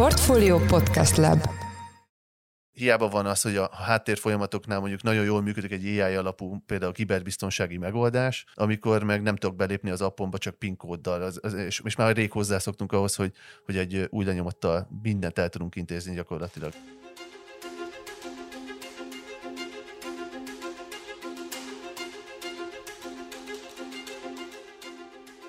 Portfolio Podcast Lab hiába van az, hogy a háttérfolyamatoknál mondjuk nagyon jól működik egy AI alapú, például kiberbiztonsági megoldás, amikor meg nem tudok belépni az appomba csak PIN kóddal, az, az, és, és már rég hozzászoktunk ahhoz, hogy, hogy egy új lenyomattal mindent el tudunk intézni gyakorlatilag.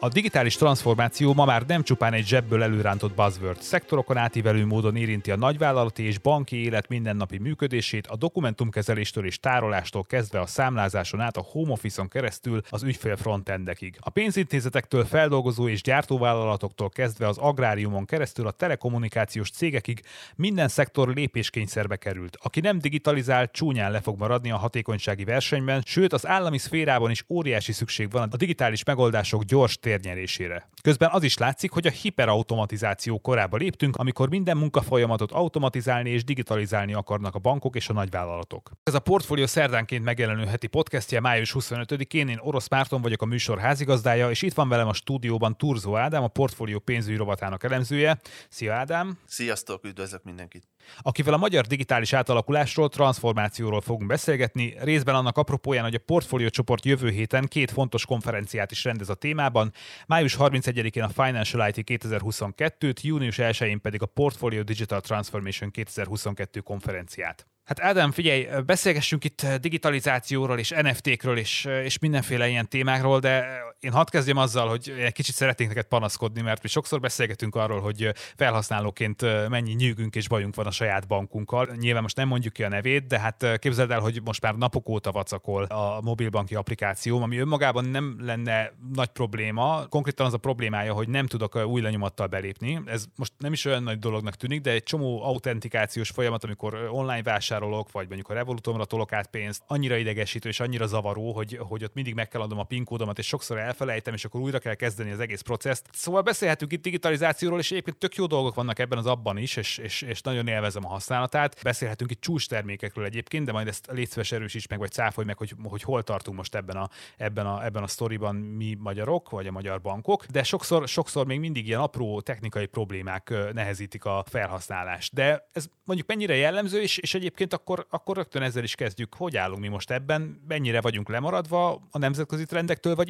A digitális transformáció ma már nem csupán egy zsebből előrántott buzzword. Szektorokon átívelő módon érinti a nagyvállalati és banki élet mindennapi működését, a dokumentumkezeléstől és tárolástól kezdve a számlázáson át a home office-on keresztül az ügyfél frontendekig. A pénzintézetektől feldolgozó és gyártóvállalatoktól kezdve az agráriumon keresztül a telekommunikációs cégekig minden szektor lépéskényszerbe került. Aki nem digitalizál, csúnyán le fog maradni a hatékonysági versenyben, sőt az állami szférában is óriási szükség van a digitális megoldások gyors térnyerésére. Közben az is látszik, hogy a hiperautomatizáció korába léptünk, amikor minden munkafolyamatot automatizálni és digitalizálni akarnak a bankok és a nagyvállalatok. Ez a portfólió szerdánként megjelenő heti podcastje május 25-én, én Orosz Márton vagyok a műsor házigazdája, és itt van velem a stúdióban Turzó Ádám, a portfólió pénzügyi rovatának elemzője. Szia Ádám! Sziasztok, üdvözlök mindenkit! Akivel a magyar digitális átalakulásról, transformációról fogunk beszélgetni, részben annak apropóján, hogy a portfólió csoport jövő héten két fontos konferenciát is rendez a témában, május 31-én a Financial IT 2022-t, június 1-én pedig a Portfolio Digital Transformation 2022 konferenciát. Hát Ádám, figyelj, beszélgessünk itt digitalizációról és NFT-kről és, és mindenféle ilyen témákról, de én hadd kezdjem azzal, hogy egy kicsit szeretnénk neked panaszkodni, mert mi sokszor beszélgetünk arról, hogy felhasználóként mennyi nyűgünk és bajunk van a saját bankunkkal. Nyilván most nem mondjuk ki a nevét, de hát képzeld el, hogy most már napok óta vacakol a mobilbanki applikáció, ami önmagában nem lenne nagy probléma. Konkrétan az a problémája, hogy nem tudok új lenyomattal belépni. Ez most nem is olyan nagy dolognak tűnik, de egy csomó autentikációs folyamat, amikor online vásárolok, vagy mondjuk a Revolutomra tolok át pénzt, annyira idegesítő és annyira zavaró, hogy, hogy ott mindig meg kell adnom a PIN kódomat, és sokszor elfelejtem, és akkor újra kell kezdeni az egész processzt. Szóval beszélhetünk itt digitalizációról, és egyébként tök jó dolgok vannak ebben az abban is, és, és, és nagyon élvezem a használatát. Beszélhetünk itt csúcs termékekről egyébként, de majd ezt létszíves erősíts meg, vagy cáfolj meg, hogy, hogy hol tartunk most ebben a, ebben a, ebben a sztoriban mi magyarok, vagy a magyar bankok. De sokszor, sokszor még mindig ilyen apró technikai problémák nehezítik a felhasználást. De ez mondjuk mennyire jellemző, és, és egyébként akkor, akkor rögtön ezzel is kezdjük. Hogy állunk mi most ebben? Mennyire vagyunk lemaradva a nemzetközi trendektől, vagy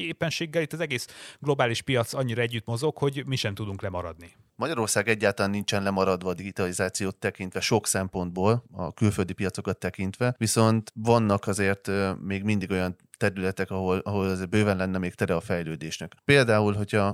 éppenséggel itt az egész globális piac annyira együtt mozog, hogy mi sem tudunk lemaradni? Magyarország egyáltalán nincsen lemaradva a digitalizációt tekintve sok szempontból, a külföldi piacokat tekintve, viszont vannak azért még mindig olyan területek, ahol, ahol azért bőven lenne még tere a fejlődésnek. Például, hogyha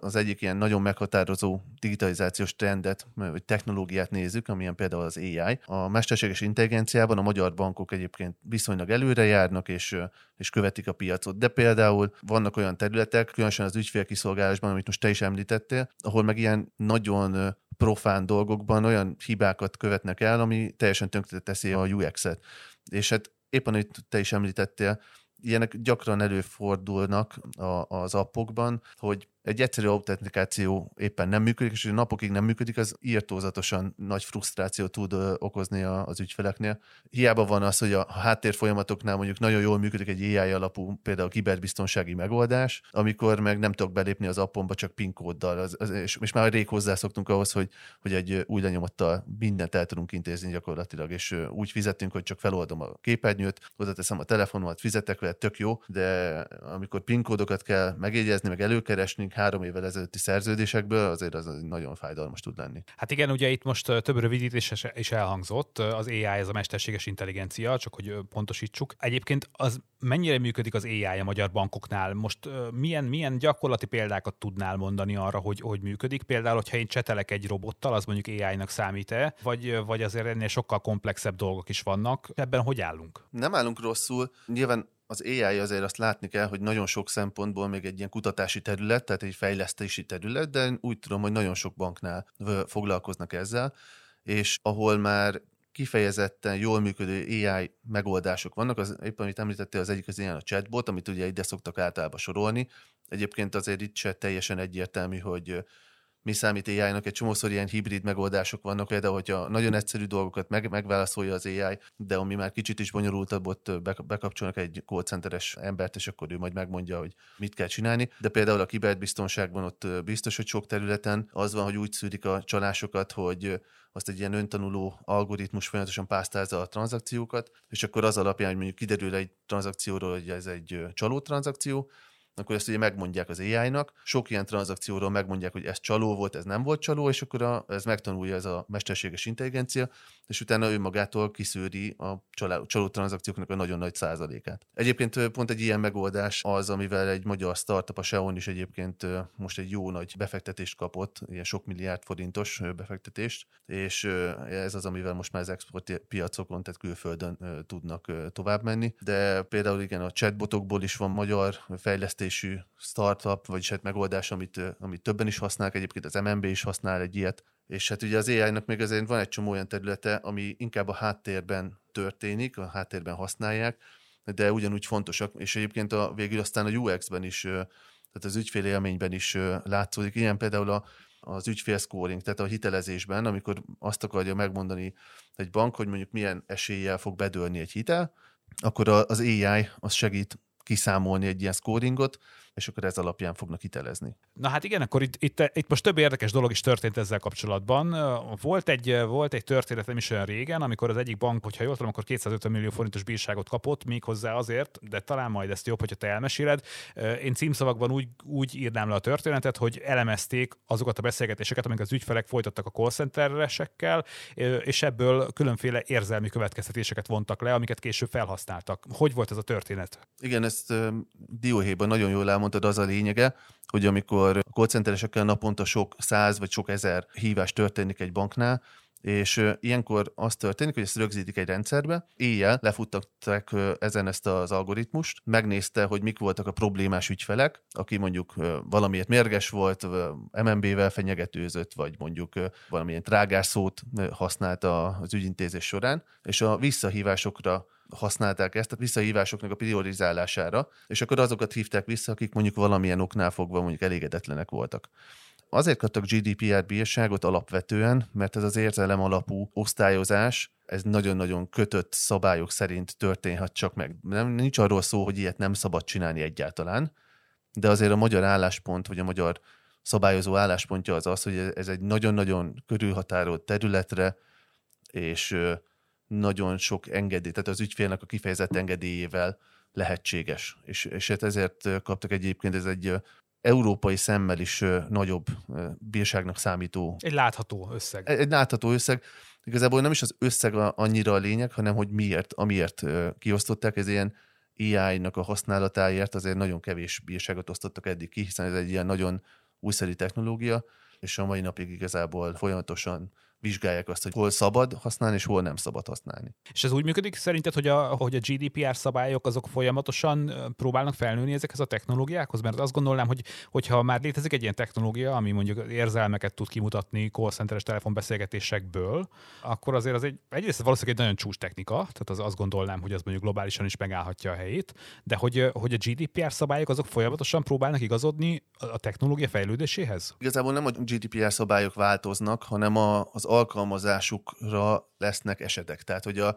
az egyik ilyen nagyon meghatározó digitalizációs trendet, vagy technológiát nézzük, amilyen például az AI, a mesterséges intelligenciában a magyar bankok egyébként viszonylag előre járnak, és, és követik a piacot. De például vannak olyan területek, különösen az ügyfélkiszolgálásban, amit most te is említettél, ahol meg ilyen nagyon profán dolgokban olyan hibákat követnek el, ami teljesen tönkre teszi a UX-et. És hát éppen, hogy te is említettél, ilyenek gyakran előfordulnak a, az appokban, hogy egy egyszerű autentikáció éppen nem működik, és hogy napokig nem működik, az írtózatosan nagy frusztrációt tud okozni az ügyfeleknél. Hiába van az, hogy a háttérfolyamatoknál mondjuk nagyon jól működik egy AI alapú, például kiberbiztonsági megoldás, amikor meg nem tudok belépni az appomba csak PIN kóddal, és, és már rég hozzászoktunk ahhoz, hogy, hogy egy új lenyomattal mindent el tudunk intézni gyakorlatilag, és úgy fizetünk, hogy csak feloldom a képernyőt, oda teszem a telefonomat, fizetek vele, tök jó, de amikor PIN kell megjegyezni, meg előkeresni, még három évvel ezelőtti szerződésekből, azért az nagyon fájdalmas tud lenni. Hát igen, ugye itt most több rövidítés is elhangzott, az AI, ez a mesterséges intelligencia, csak hogy pontosítsuk. Egyébként az mennyire működik az AI a magyar bankoknál? Most milyen, milyen gyakorlati példákat tudnál mondani arra, hogy, hogy működik? Például, hogyha én csetelek egy robottal, az mondjuk AI-nak számít-e? Vagy, vagy azért ennél sokkal komplexebb dolgok is vannak? Ebben hogy állunk? Nem állunk rosszul. Nyilván az AI azért azt látni kell, hogy nagyon sok szempontból még egy ilyen kutatási terület, tehát egy fejlesztési terület, de úgy tudom, hogy nagyon sok banknál foglalkoznak ezzel, és ahol már kifejezetten jól működő AI megoldások vannak, az éppen amit említettél, az egyik az ilyen a chatbot, amit ugye ide szoktak általában sorolni. Egyébként azért itt se teljesen egyértelmű, hogy mi számít AI-nak, egy csomószor ilyen hibrid megoldások vannak, például, hogyha nagyon egyszerű dolgokat meg, megválaszolja az AI, de ami már kicsit is bonyolultabb, ott bekapcsolnak egy call centeres embert, és akkor ő majd megmondja, hogy mit kell csinálni. De például a kiberbiztonságban ott biztos, hogy sok területen az van, hogy úgy szűrik a csalásokat, hogy azt egy ilyen öntanuló algoritmus folyamatosan pásztázza a tranzakciókat, és akkor az alapján, hogy mondjuk kiderül egy tranzakcióról, hogy ez egy csaló tranzakció, akkor ezt ugye megmondják az AI-nak, sok ilyen tranzakcióról megmondják, hogy ez csaló volt, ez nem volt csaló, és akkor a, ez megtanulja ez a mesterséges intelligencia, és utána ő magától kiszűri a csaló, csaló tranzakcióknak a nagyon nagy százalékát. Egyébként pont egy ilyen megoldás az, amivel egy magyar startup, a Xeon is egyébként most egy jó nagy befektetést kapott, ilyen sok milliárd forintos befektetést, és ez az, amivel most már az export piacokon, tehát külföldön tudnak tovább menni. De például igen, a chatbotokból is van magyar fejlesztés fejlesztésű startup, vagyis hát megoldás, amit, amit többen is használnak, egyébként az MNB is használ egy ilyet, és hát ugye az AI-nak még azért van egy csomó olyan területe, ami inkább a háttérben történik, a háttérben használják, de ugyanúgy fontosak, és egyébként a, végül aztán a UX-ben is, tehát az ügyfélélményben is látszódik. Ilyen például a, az ügyfélscoring, tehát a hitelezésben, amikor azt akarja megmondani egy bank, hogy mondjuk milyen eséllyel fog bedőlni egy hitel, akkor az AI az segít kiszámolni egy ilyen scoringot, és akkor ez alapján fognak hitelezni. Na hát igen, akkor itt, itt, itt most több érdekes dolog is történt ezzel kapcsolatban. Volt egy, volt egy történetem is olyan régen, amikor az egyik bank, hogyha jól tudom, akkor 250 millió forintos bírságot kapott, méghozzá azért, de talán majd ezt jobb, hogyha te elmeséled. Én címszavakban úgy, úgy írnám le a történetet, hogy elemezték azokat a beszélgetéseket, amiket az ügyfelek folytattak a call centeresekkel, és ebből különféle érzelmi következtetéseket vontak le, amiket később felhasználtak. Hogy volt ez a történet? Igen, ezt dióhéjban nagyon jól elmondtad, az a lényege, hogy amikor a callcenteresekkel naponta sok száz vagy sok ezer hívás történik egy banknál, és ilyenkor az történik, hogy ezt rögzítik egy rendszerbe, éjjel lefuttatták ezen ezt az algoritmust, megnézte, hogy mik voltak a problémás ügyfelek, aki mondjuk valamiért mérges volt, MNB-vel fenyegetőzött, vagy mondjuk valamilyen trágás szót használta az ügyintézés során, és a visszahívásokra használták ezt, a visszahívásoknak a priorizálására, és akkor azokat hívták vissza, akik mondjuk valamilyen oknál fogva mondjuk elégedetlenek voltak. Azért kaptak GDPR bírságot alapvetően, mert ez az érzelem alapú osztályozás, ez nagyon-nagyon kötött szabályok szerint történhet csak meg. Nem, nincs arról szó, hogy ilyet nem szabad csinálni egyáltalán, de azért a magyar álláspont, vagy a magyar szabályozó álláspontja az az, hogy ez egy nagyon-nagyon körülhatárolt területre, és nagyon sok engedély, tehát az ügyfélnek a kifejezett engedélyével lehetséges. És, és hát ezért kaptak egyébként, ez egy európai szemmel is nagyobb bírságnak számító. Egy látható összeg. Egy, látható összeg. Igazából nem is az összeg annyira a lényeg, hanem hogy miért, amiért kiosztották, ez ilyen AI-nak a használatáért azért nagyon kevés bírságot osztottak eddig ki, hiszen ez egy ilyen nagyon újszerű technológia, és a mai napig igazából folyamatosan vizsgálják azt, hogy hol szabad használni, és hol nem szabad használni. És ez úgy működik szerinted, hogy a, hogy a GDPR szabályok azok folyamatosan próbálnak felnőni ezekhez a technológiákhoz? Mert azt gondolnám, hogy hogyha már létezik egy ilyen technológia, ami mondjuk érzelmeket tud kimutatni call centeres telefonbeszélgetésekből, akkor azért az egy, egyrészt valószínűleg egy nagyon csúcs technika, tehát az azt gondolnám, hogy az mondjuk globálisan is megállhatja a helyét, de hogy, hogy a GDPR szabályok azok folyamatosan próbálnak igazodni a technológia fejlődéséhez? Igazából nem a GDPR szabályok változnak, hanem a, az alkalmazásukra lesznek esetek. Tehát, hogy a,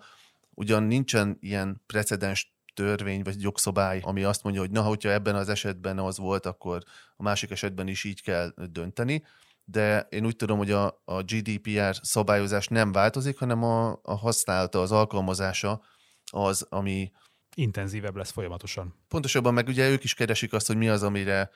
ugyan nincsen ilyen precedens törvény vagy jogszabály, ami azt mondja, hogy na, hogyha ebben az esetben az volt, akkor a másik esetben is így kell dönteni, de én úgy tudom, hogy a, a GDPR szabályozás nem változik, hanem a, a használata, az alkalmazása az, ami intenzívebb lesz folyamatosan. Pontosabban meg ugye ők is keresik azt, hogy mi az, amire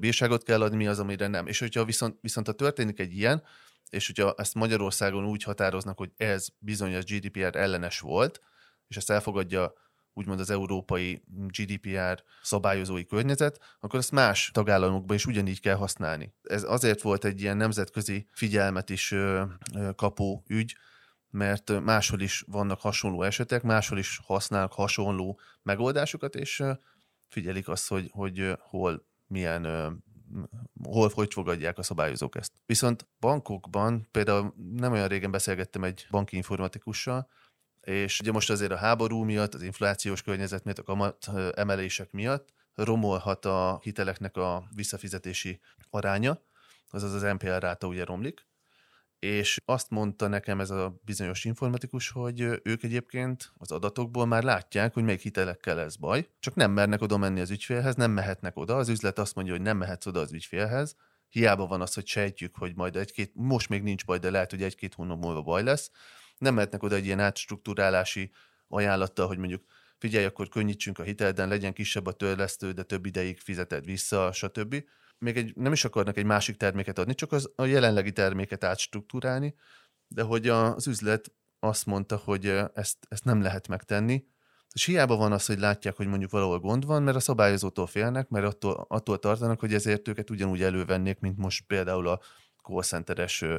bírságot kell adni, mi az, amire nem. És hogyha viszont, viszont ha történik egy ilyen, és hogyha ezt Magyarországon úgy határoznak, hogy ez bizonyos GDPR ellenes volt, és ezt elfogadja úgymond az európai GDPR szabályozói környezet, akkor ezt más tagállamokban is ugyanígy kell használni. Ez azért volt egy ilyen nemzetközi figyelmet is kapó ügy, mert máshol is vannak hasonló esetek, máshol is használnak hasonló megoldásokat, és figyelik azt, hogy, hogy hol milyen hol, hogy fogadják a szabályozók ezt. Viszont bankokban, például nem olyan régen beszélgettem egy banki informatikussal, és ugye most azért a háború miatt, az inflációs környezet miatt, a kamat emelések miatt romolhat a hiteleknek a visszafizetési aránya, azaz az NPL ráta ugye romlik, és azt mondta nekem ez a bizonyos informatikus, hogy ők egyébként az adatokból már látják, hogy melyik hitelekkel lesz baj, csak nem mernek oda menni az ügyfélhez, nem mehetnek oda, az üzlet azt mondja, hogy nem mehetsz oda az ügyfélhez, hiába van az, hogy sejtjük, hogy majd egy-két, most még nincs baj, de lehet, hogy egy-két hónap múlva baj lesz, nem mehetnek oda egy ilyen átstruktúrálási ajánlattal, hogy mondjuk figyelj, akkor könnyítsünk a hitelden, legyen kisebb a törlesztő, de több ideig fizeted vissza, stb még egy, nem is akarnak egy másik terméket adni, csak az, a jelenlegi terméket átstruktúrálni, de hogy az üzlet azt mondta, hogy ezt, ezt nem lehet megtenni, és hiába van az, hogy látják, hogy mondjuk valahol gond van, mert a szabályozótól félnek, mert attól, attól tartanak, hogy ezért őket ugyanúgy elővennék, mint most például a call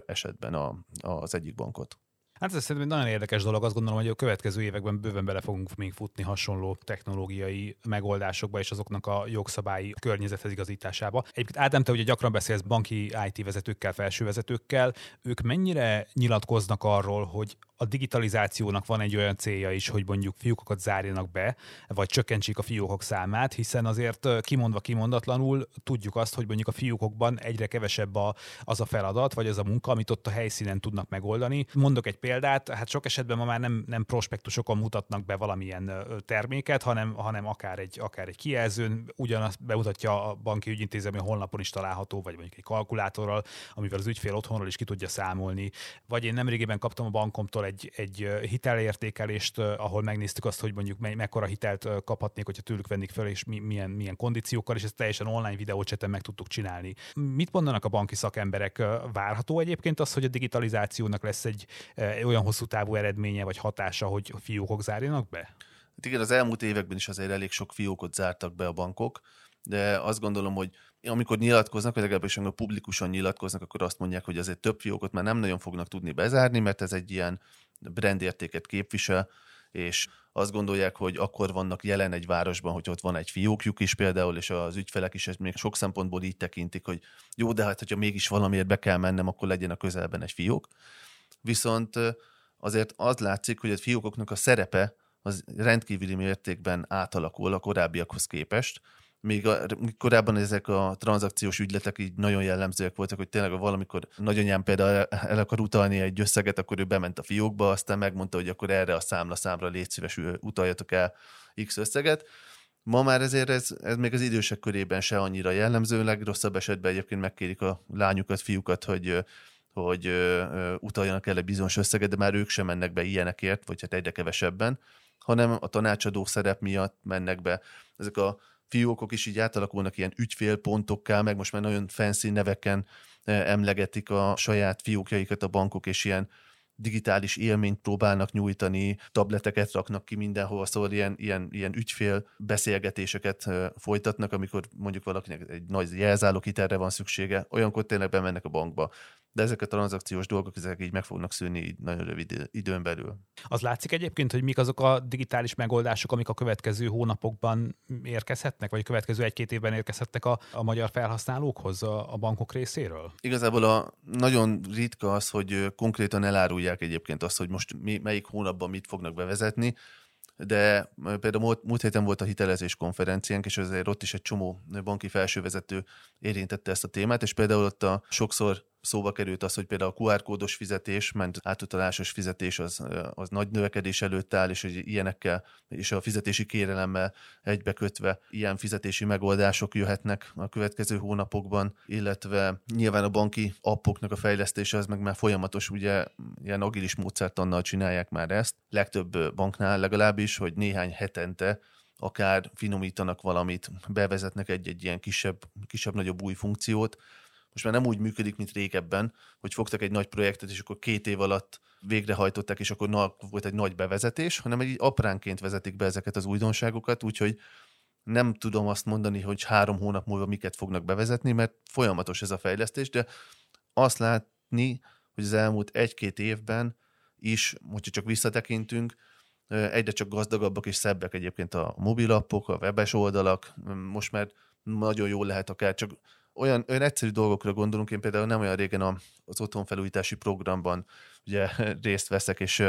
esetben a, az egyik bankot. Hát ez szerintem egy nagyon érdekes dolog, azt gondolom, hogy a következő években bőven bele fogunk még futni hasonló technológiai megoldásokba és azoknak a jogszabályi környezethez igazításába. Egyébként Ádám, te ugye gyakran beszélsz banki IT vezetőkkel, felső vezetőkkel, ők mennyire nyilatkoznak arról, hogy a digitalizációnak van egy olyan célja is, hogy mondjuk fiúkokat zárjanak be, vagy csökkentsék a fiókok számát, hiszen azért kimondva kimondatlanul tudjuk azt, hogy mondjuk a fiókokban egyre kevesebb a, az a feladat, vagy az a munka, amit ott a helyszínen tudnak megoldani. Mondok egy példát, hát sok esetben ma már nem, nem prospektusokon mutatnak be valamilyen terméket, hanem, hanem akár egy, akár egy kijelzőn, ugyanazt bemutatja a banki ügyintézet, ami a honlapon is található, vagy mondjuk egy kalkulátorral, amivel az ügyfél otthonról is ki tudja számolni. Vagy én nemrégében kaptam a bankomtól egy, egy hitelértékelést, ahol megnéztük azt, hogy mondjuk me- mekkora hitelt kaphatnék, hogyha tőlük vennék fel, és mi, milyen, milyen kondíciókkal, és ezt teljesen online videócseten meg tudtuk csinálni. Mit mondanak a banki szakemberek? Várható egyébként az, hogy a digitalizációnak lesz egy olyan hosszú távú eredménye vagy hatása, hogy fiókok zárjanak be? Hát igen, az elmúlt években is azért elég sok fiókot zártak be a bankok, de azt gondolom, hogy amikor nyilatkoznak, vagy legalábbis amikor publikusan nyilatkoznak, akkor azt mondják, hogy azért több fiókot már nem nagyon fognak tudni bezárni, mert ez egy ilyen brandértéket képvisel, és azt gondolják, hogy akkor vannak jelen egy városban, hogy ott van egy fiókjuk is például, és az ügyfelek is ezt még sok szempontból így tekintik, hogy jó, de hát, hogyha mégis valamiért be kell mennem, akkor legyen a közelben egy fiók. Viszont azért az látszik, hogy a fiókoknak a szerepe az rendkívüli mértékben átalakul a korábbiakhoz képest, még a, korábban ezek a tranzakciós ügyletek így nagyon jellemzőek voltak, hogy tényleg valamikor nagyanyám például el, el akar utalni egy összeget, akkor ő bement a fiókba, aztán megmondta, hogy akkor erre a számla számra légy szíves, utaljatok el X összeget. Ma már ezért ez, ez még az idősek körében se annyira jellemző, legrosszabb esetben egyébként megkérik a lányukat, fiúkat, hogy hogy ö, utaljanak el egy bizonyos összeget, de már ők sem mennek be ilyenekért, vagy hát egyre kevesebben, hanem a tanácsadó szerep miatt mennek be. Ezek a fiókok is így átalakulnak ilyen ügyfélpontokká, meg most már nagyon fancy neveken emlegetik a saját fiókjaikat a bankok, és ilyen digitális élményt próbálnak nyújtani, tableteket raknak ki mindenhol, szóval ilyen, ilyen, ilyen ügyfél beszélgetéseket folytatnak, amikor mondjuk valakinek egy nagy jelzálók hitelre van szüksége, olyankor tényleg bemennek a bankba de ezek a tranzakciós dolgok ezek így meg fognak szűnni így nagyon rövid időn belül. Az látszik egyébként, hogy mik azok a digitális megoldások, amik a következő hónapokban érkezhetnek, vagy a következő egy-két évben érkezhetnek a, a magyar felhasználókhoz a, a bankok részéről? Igazából a nagyon ritka az, hogy konkrétan elárulják egyébként azt, hogy most mi, melyik hónapban mit fognak bevezetni, de például múlt, múlt héten volt a hitelezés konferenciánk, és azért ott is egy csomó banki felsővezető érintette ezt a témát, és például ott a sokszor szóba került az, hogy például a QR kódos fizetés, ment átutalásos fizetés az, az nagy növekedés előtt áll, és hogy ilyenekkel és a fizetési kérelemmel egybekötve ilyen fizetési megoldások jöhetnek a következő hónapokban, illetve nyilván a banki appoknak a fejlesztése az meg már folyamatos, ugye ilyen agilis módszertannal csinálják már ezt, legtöbb banknál legalábbis, hogy néhány hetente akár finomítanak valamit, bevezetnek egy-egy ilyen kisebb, kisebb-nagyobb új funkciót, most már nem úgy működik, mint régebben, hogy fogtak egy nagy projektet, és akkor két év alatt végrehajtották, és akkor na, volt egy nagy bevezetés, hanem egy apránként vezetik be ezeket az újdonságokat, úgyhogy nem tudom azt mondani, hogy három hónap múlva miket fognak bevezetni, mert folyamatos ez a fejlesztés, de azt látni, hogy az elmúlt egy-két évben is, hogyha csak visszatekintünk, egyre csak gazdagabbak és szebbek egyébként a mobilappok, a webes oldalak, most már nagyon jól lehet akár csak olyan, olyan egyszerű dolgokra gondolunk, én például nem olyan régen az otthonfelújítási programban ugye részt veszek, és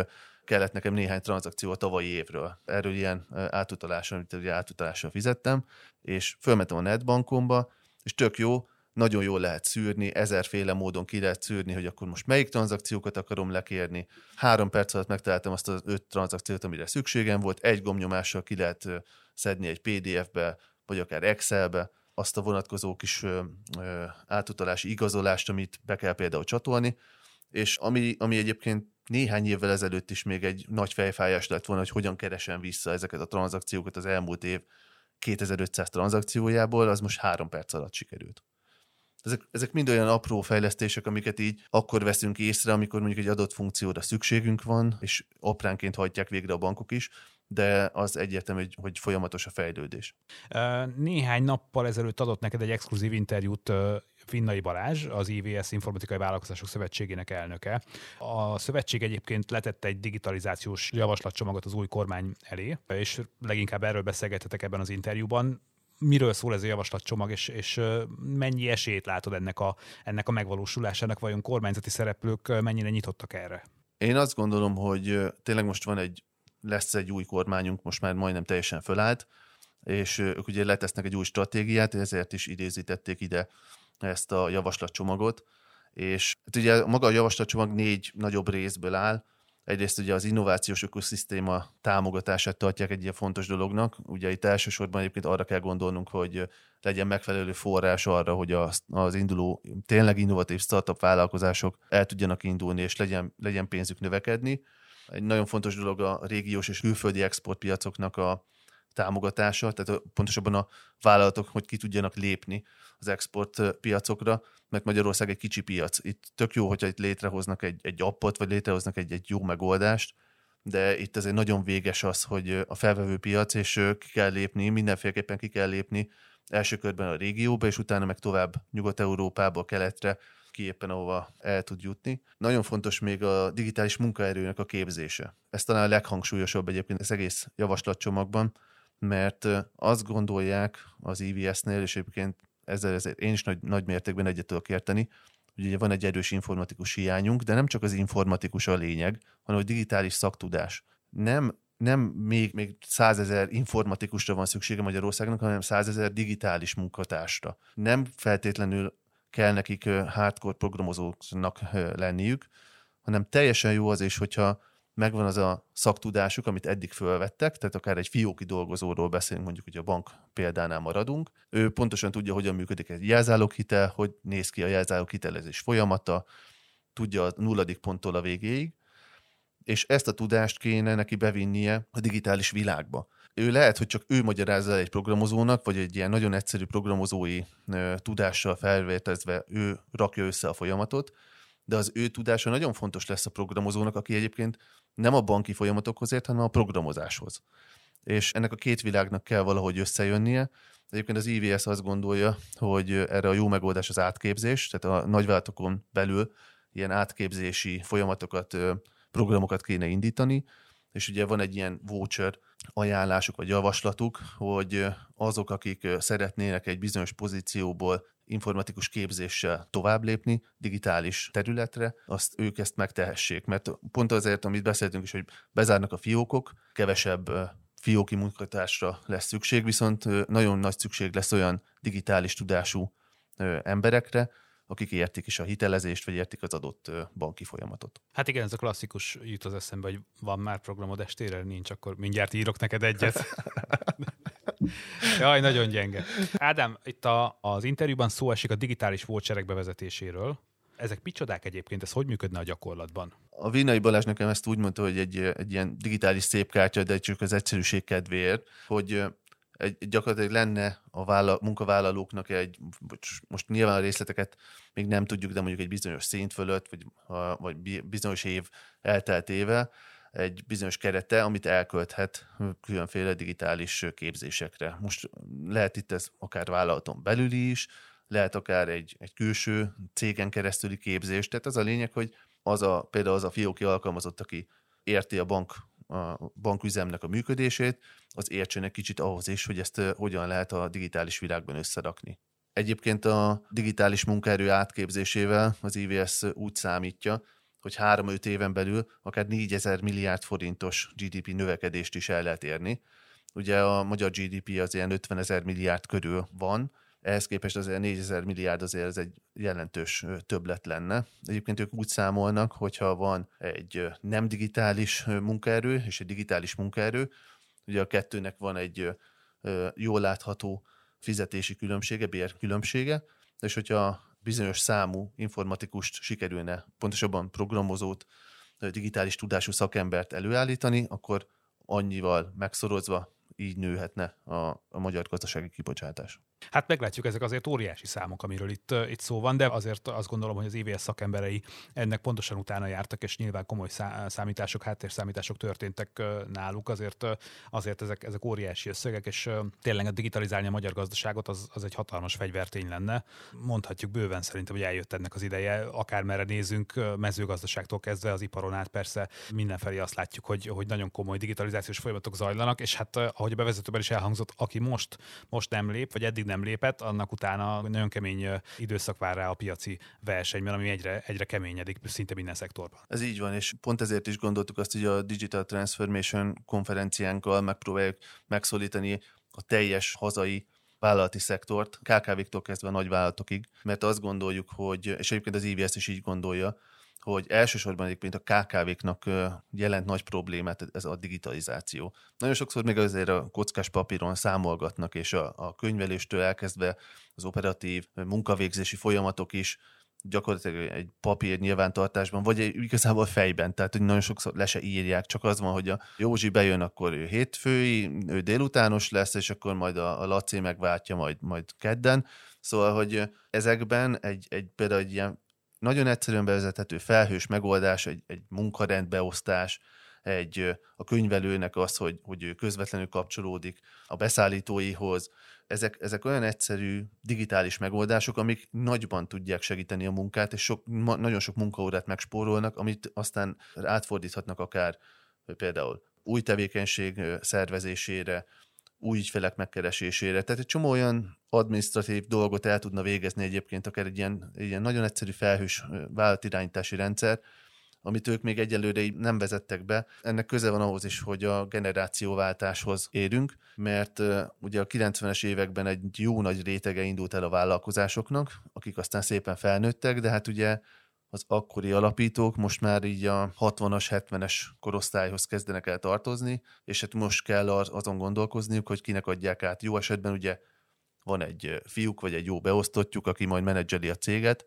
kellett nekem néhány tranzakció a tavalyi évről. Erről ilyen átutaláson, amit ugye átutalással fizettem, és fölmentem a netbankomba, és tök jó, nagyon jól lehet szűrni, ezerféle módon ki lehet szűrni, hogy akkor most melyik tranzakciókat akarom lekérni. Három perc alatt megtaláltam azt az öt tranzakciót, amire szükségem volt, egy gomnyomással ki lehet szedni egy PDF-be, vagy akár Excelbe azt a vonatkozó kis átutalási igazolást, amit be kell például csatolni, és ami, ami egyébként néhány évvel ezelőtt is még egy nagy fejfájás lett volna, hogy hogyan keresem vissza ezeket a tranzakciókat az elmúlt év 2500 tranzakciójából, az most három perc alatt sikerült. Ezek, ezek mind olyan apró fejlesztések, amiket így akkor veszünk észre, amikor mondjuk egy adott funkcióra szükségünk van, és apránként hagyják végre a bankok is, de az egyértelmű, hogy, hogy folyamatos a fejlődés. Néhány nappal ezelőtt adott neked egy exkluzív interjút Finnai Balázs, az IVS Informatikai Vállalkozások Szövetségének elnöke. A szövetség egyébként letette egy digitalizációs javaslatcsomagot az új kormány elé, és leginkább erről beszélgetetek ebben az interjúban miről szól ez a javaslatcsomag, és, és mennyi esélyt látod ennek a, ennek a megvalósulásának, vajon kormányzati szereplők mennyire nyitottak erre? Én azt gondolom, hogy tényleg most van egy, lesz egy új kormányunk, most már majdnem teljesen fölállt, és ők ugye letesznek egy új stratégiát, ezért is idézítették ide ezt a javaslatcsomagot, és hát ugye maga a javaslatcsomag négy nagyobb részből áll, Egyrészt ugye az innovációs ökoszisztéma támogatását tartják egy ilyen fontos dolognak. Ugye itt elsősorban egyébként arra kell gondolnunk, hogy legyen megfelelő forrás arra, hogy az, az induló, tényleg innovatív startup vállalkozások el tudjanak indulni, és legyen, legyen pénzük növekedni. Egy nagyon fontos dolog a régiós és külföldi exportpiacoknak a támogatása, tehát pontosabban a vállalatok, hogy ki tudjanak lépni az export piacokra, mert Magyarország egy kicsi piac. Itt tök jó, hogyha itt létrehoznak egy, egy appot, vagy létrehoznak egy, egy jó megoldást, de itt azért nagyon véges az, hogy a felvevő piac, és ki kell lépni, mindenféleképpen ki kell lépni első körben a régióba, és utána meg tovább Nyugat-Európába, keletre, ki éppen ahova el tud jutni. Nagyon fontos még a digitális munkaerőnek a képzése. Ez talán a leghangsúlyosabb egyébként az egész javaslatcsomagban, mert azt gondolják az IVS-nél, és egyébként ezzel, ezzel én is nagy, nagy mértékben egyet tudok érteni, hogy ugye van egy erős informatikus hiányunk, de nem csak az informatikus a lényeg, hanem a digitális szaktudás. Nem nem még, még százezer informatikusra van szüksége Magyarországnak, hanem százezer digitális munkatársra. Nem feltétlenül kell nekik hardcore programozóknak lenniük, hanem teljesen jó az is, hogyha megvan az a szaktudásuk, amit eddig fölvettek, tehát akár egy fióki dolgozóról beszélünk, mondjuk, hogy a bank példánál maradunk. Ő pontosan tudja, hogyan működik egy jelzáloghitel, hogy néz ki a jelzáloghitelezés folyamata, tudja a nulladik ponttól a végéig, és ezt a tudást kéne neki bevinnie a digitális világba. Ő lehet, hogy csak ő magyarázza egy programozónak, vagy egy ilyen nagyon egyszerű programozói tudással felvértezve ő rakja össze a folyamatot, de az ő tudása nagyon fontos lesz a programozónak, aki egyébként nem a banki folyamatokhoz ért, hanem a programozáshoz. És ennek a két világnak kell valahogy összejönnie. Egyébként az IVS azt gondolja, hogy erre a jó megoldás az átképzés, tehát a nagyvállalatokon belül ilyen átképzési folyamatokat, programokat kéne indítani, és ugye van egy ilyen voucher ajánlásuk vagy javaslatuk, hogy azok, akik szeretnének egy bizonyos pozícióból informatikus képzéssel tovább lépni digitális területre, azt ők ezt megtehessék. Mert pont azért, amit beszéltünk is, hogy bezárnak a fiókok, kevesebb fióki munkatársra lesz szükség, viszont nagyon nagy szükség lesz olyan digitális tudású emberekre, akik értik is a hitelezést, vagy értik az adott banki folyamatot. Hát igen, ez a klasszikus jut az eszembe, hogy van már programod estére, nincs, akkor mindjárt írok neked egyet. Jaj, nagyon gyenge. Ádám, itt a, az interjúban szó esik a digitális voucherek bevezetéséről. Ezek micsodák egyébként, ez hogy működne a gyakorlatban? A Vinai Balázs nekem ezt úgy mondta, hogy egy, egy ilyen digitális szépkártya, de csak az egyszerűség kedvéért, hogy egy, gyakorlatilag lenne a vállal, munkavállalóknak egy, most nyilván a részleteket még nem tudjuk, de mondjuk egy bizonyos szint fölött, vagy, vagy bizonyos év elteltével, egy bizonyos kerete, amit elkölthet különféle digitális képzésekre. Most lehet itt ez akár vállalaton belüli is, lehet akár egy, egy külső cégen keresztüli képzés. Tehát az a lényeg, hogy az a, például az a fióki alkalmazott, aki érti a bank a banküzemnek a működését, az értsen egy kicsit ahhoz is, hogy ezt hogyan lehet a digitális világban összerakni. Egyébként a digitális munkaerő átképzésével az IVS úgy számítja, hogy 3-5 éven belül akár 4000 milliárd forintos GDP növekedést is el lehet érni. Ugye a magyar GDP az ilyen 50 ezer milliárd körül van, ehhez képest azért 4000 milliárd azért ez egy jelentős többlet lenne. Egyébként ők úgy számolnak, hogyha van egy nem digitális munkaerő és egy digitális munkaerő, ugye a kettőnek van egy jól látható fizetési különbsége, bér különbsége, és hogyha bizonyos számú informatikust sikerülne, pontosabban programozót, digitális tudású szakembert előállítani, akkor annyival megszorozva így nőhetne a, a magyar gazdasági kibocsátás. Hát meglátjuk, ezek azért óriási számok, amiről itt, itt szó van, de azért azt gondolom, hogy az IVS szakemberei ennek pontosan utána jártak, és nyilván komoly számítások, háttérszámítások történtek náluk, azért, azért ezek, ezek óriási összegek, és tényleg a digitalizálni a magyar gazdaságot az, az egy hatalmas fegyvertény lenne. Mondhatjuk bőven szerintem, hogy eljött ennek az ideje, akármerre nézünk, mezőgazdaságtól kezdve az iparon át persze mindenfelé azt látjuk, hogy, hogy nagyon komoly digitalizációs folyamatok zajlanak, és hát ahogy a bevezetőben is elhangzott, aki most, most nem lép, vagy eddig nem lépett, annak utána nagyon kemény időszak vár rá a piaci versenyben, ami egyre, egyre keményedik szinte minden szektorban. Ez így van, és pont ezért is gondoltuk azt, hogy a Digital Transformation konferenciánkkal megpróbáljuk megszólítani a teljes hazai vállalati szektort, KKV-któl kezdve a nagyvállalatokig, mert azt gondoljuk, hogy, és egyébként az IVS is így gondolja, hogy elsősorban egyébként a KKV-knak jelent nagy problémát ez a digitalizáció. Nagyon sokszor még azért a kockás papíron számolgatnak, és a, a könyveléstől elkezdve az operatív munkavégzési folyamatok is gyakorlatilag egy papír nyilvántartásban, vagy egy, igazából fejben, tehát hogy nagyon sokszor le se írják, csak az van, hogy a Józsi bejön, akkor ő hétfői, ő délutános lesz, és akkor majd a, a Laci megváltja majd, majd kedden. Szóval, hogy ezekben egy, egy például egy ilyen nagyon egyszerűen bevezethető felhős megoldás, egy, egy munkarendbeosztás, egy, a könyvelőnek az, hogy, hogy ő közvetlenül kapcsolódik a beszállítóihoz. Ezek, ezek olyan egyszerű digitális megoldások, amik nagyban tudják segíteni a munkát, és sok, nagyon sok munkaórát megspórolnak, amit aztán átfordíthatnak akár például új tevékenység szervezésére, új ügyfelek megkeresésére. Tehát egy csomó olyan administratív dolgot el tudna végezni egyébként akár egy ilyen, egy ilyen nagyon egyszerű felhős vállalatirányítási rendszer, amit ők még egyelőre nem vezettek be. Ennek köze van ahhoz is, hogy a generációváltáshoz érünk, mert ugye a 90-es években egy jó nagy rétege indult el a vállalkozásoknak, akik aztán szépen felnőttek, de hát ugye az akkori alapítók most már így a 60-as, 70-es korosztályhoz kezdenek el tartozni, és hát most kell azon gondolkozniuk, hogy kinek adják át. Jó esetben ugye van egy fiúk, vagy egy jó beosztottjuk, aki majd menedzseli a céget,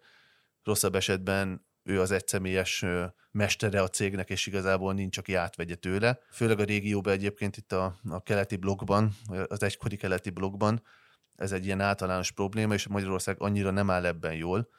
rosszabb esetben ő az egyszemélyes mestere a cégnek, és igazából nincs, aki átvegye tőle. Főleg a régióban egyébként itt a, a keleti blokkban, az egykori keleti blokkban, ez egy ilyen általános probléma, és Magyarország annyira nem áll ebben jól,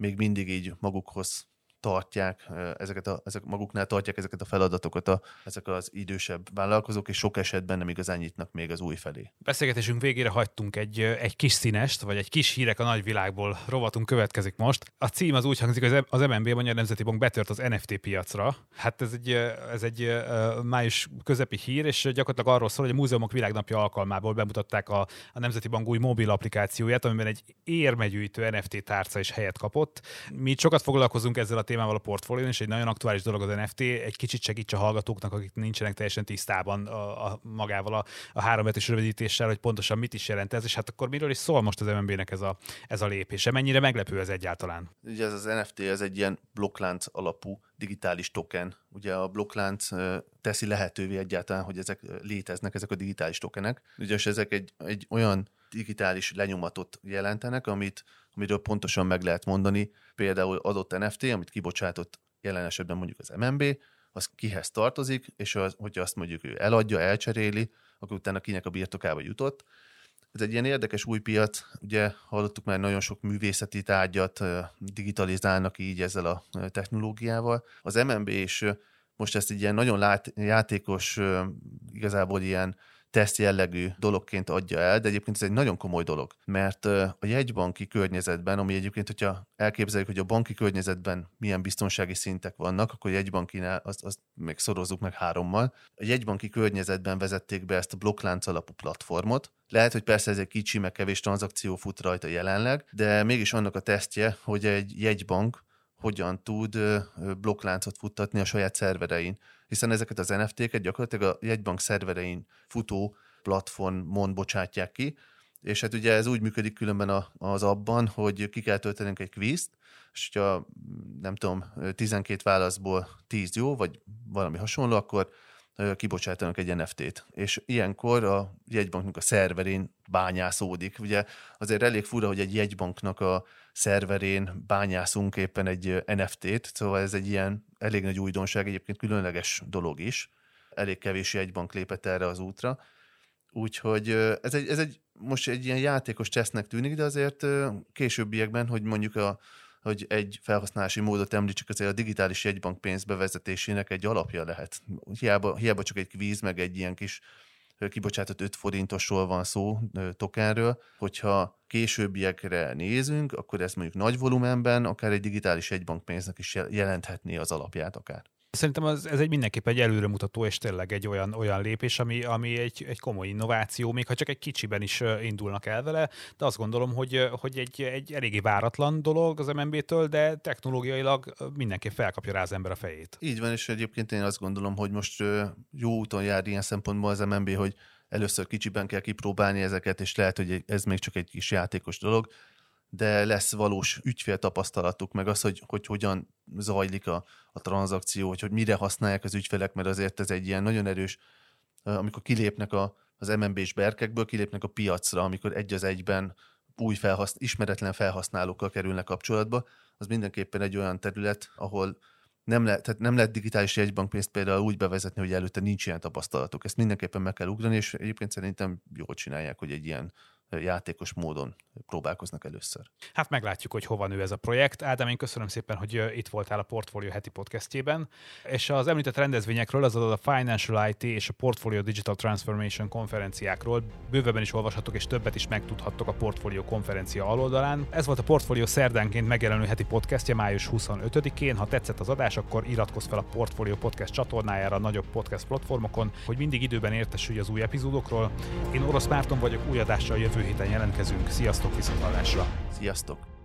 még mindig így magukhoz tartják, ezeket a, ezek maguknál tartják ezeket a feladatokat a, ezek az idősebb vállalkozók, és sok esetben nem igazán nyitnak még az új felé. Beszélgetésünk végére hagytunk egy, egy kis színest, vagy egy kis hírek a nagyvilágból rovatunk következik most. A cím az úgy hangzik, hogy az MNB Magyar Nemzeti Bank betört az NFT piacra. Hát ez egy, ez egy május közepi hír, és gyakorlatilag arról szól, hogy a Múzeumok Világnapja alkalmából bemutatták a, a Nemzeti Bank új mobil applikációját, amiben egy érmegyűjtő NFT tárca is helyet kapott. Mi sokat foglalkozunk ezzel a témával a portfólión, és egy nagyon aktuális dolog az NFT, egy kicsit segíts a hallgatóknak, akik nincsenek teljesen tisztában a, a magával a, a három betűs rövidítéssel, hogy pontosan mit is jelent ez, és hát akkor miről is szól most az MNB-nek ez a, ez a lépése? Mennyire meglepő ez egyáltalán? Ugye ez az NFT, ez egy ilyen blokklánc alapú digitális token. Ugye a blokklánc teszi lehetővé egyáltalán, hogy ezek léteznek, ezek a digitális tokenek. Ugye ezek egy, egy olyan digitális lenyomatot jelentenek, amit, amiről pontosan meg lehet mondani, például adott NFT, amit kibocsátott jelen esetben mondjuk az MNB, az kihez tartozik, és az, hogyha azt mondjuk ő eladja, elcseréli, akkor utána kinek a birtokába jutott. Ez egy ilyen érdekes új piac, ugye hallottuk már nagyon sok művészeti tárgyat digitalizálnak így ezzel a technológiával. Az MNB is most ezt egy ilyen nagyon lát, játékos, igazából ilyen teszt jellegű dologként adja el, de egyébként ez egy nagyon komoly dolog, mert a jegybanki környezetben, ami egyébként, hogyha elképzeljük, hogy a banki környezetben milyen biztonsági szintek vannak, akkor a jegybankinál azt, azt még szorozzuk meg hárommal. A jegybanki környezetben vezették be ezt a blokklánc alapú platformot, lehet, hogy persze ez egy kicsi, meg kevés tranzakció fut rajta jelenleg, de mégis annak a tesztje, hogy egy jegybank hogyan tud blokkláncot futtatni a saját szerverein. Hiszen ezeket az NFT-ket gyakorlatilag a jegybank szerverein futó platformon bocsátják ki, És hát ugye ez úgy működik különben az abban, hogy ki kell töltenünk egy kvízt, és hogyha nem tudom, 12 válaszból 10 jó, vagy valami hasonló, akkor kibocsátanak egy NFT-t. És ilyenkor a jegybanknak a szerverén bányászódik. Ugye azért elég fura, hogy egy jegybanknak a szerverén bányászunk éppen egy NFT-t, szóval ez egy ilyen elég nagy újdonság, egyébként különleges dolog is. Elég kevés jegybank lépett erre az útra. Úgyhogy ez egy, ez egy most egy ilyen játékos csesznek tűnik, de azért későbbiekben, hogy mondjuk a hogy egy felhasználási módot említsük, azért a digitális jegybank pénz bevezetésének egy alapja lehet. Hiába, hiába csak egy kvíz, meg egy ilyen kis kibocsátott 5 forintosról van szó, tokenről, hogyha későbbiekre nézünk, akkor ez mondjuk nagy volumenben, akár egy digitális egybankpénznek is jelenthetné az alapját akár. Szerintem az, ez egy mindenképp egy előremutató és tényleg egy olyan, olyan lépés, ami, ami egy, egy komoly innováció, még ha csak egy kicsiben is indulnak el vele, de azt gondolom, hogy, hogy egy, egy eléggé váratlan dolog az MNB-től, de technológiailag mindenképp felkapja rá az ember a fejét. Így van, és egyébként én azt gondolom, hogy most jó úton jár ilyen szempontból az MNB, hogy először kicsiben kell kipróbálni ezeket, és lehet, hogy ez még csak egy kis játékos dolog, de lesz valós ügyféltapasztalatuk, meg az, hogy, hogy hogyan zajlik a, a tranzakció, hogy, hogy mire használják az ügyfelek, mert azért ez egy ilyen nagyon erős, amikor kilépnek a, az MNB-s berkekből, kilépnek a piacra, amikor egy az egyben új felhasz, ismeretlen felhasználókkal kerülnek kapcsolatba, az mindenképpen egy olyan terület, ahol nem, le, tehát nem lehet digitális jegybankpénzt például úgy bevezetni, hogy előtte nincs ilyen tapasztalatuk. Ezt mindenképpen meg kell ugrani, és egyébként szerintem jól csinálják, hogy egy ilyen játékos módon próbálkoznak először. Hát meglátjuk, hogy hova nő ez a projekt. Ádám, én köszönöm szépen, hogy itt voltál a Portfolio heti podcastjében, és az említett rendezvényekről, azaz a Financial IT és a Portfolio Digital Transformation konferenciákról bővebben is olvashatok, és többet is megtudhattok a Portfolio konferencia aloldalán. Ez volt a Portfolio szerdánként megjelenő heti podcastja május 25-én. Ha tetszett az adás, akkor iratkozz fel a Portfolio podcast csatornájára a nagyobb podcast platformokon, hogy mindig időben értesülj az új epizódokról. Én Orosz Márton vagyok, új adással jövő héten jelentkezünk. Sziasztok, viszontlátásra! Sziasztok!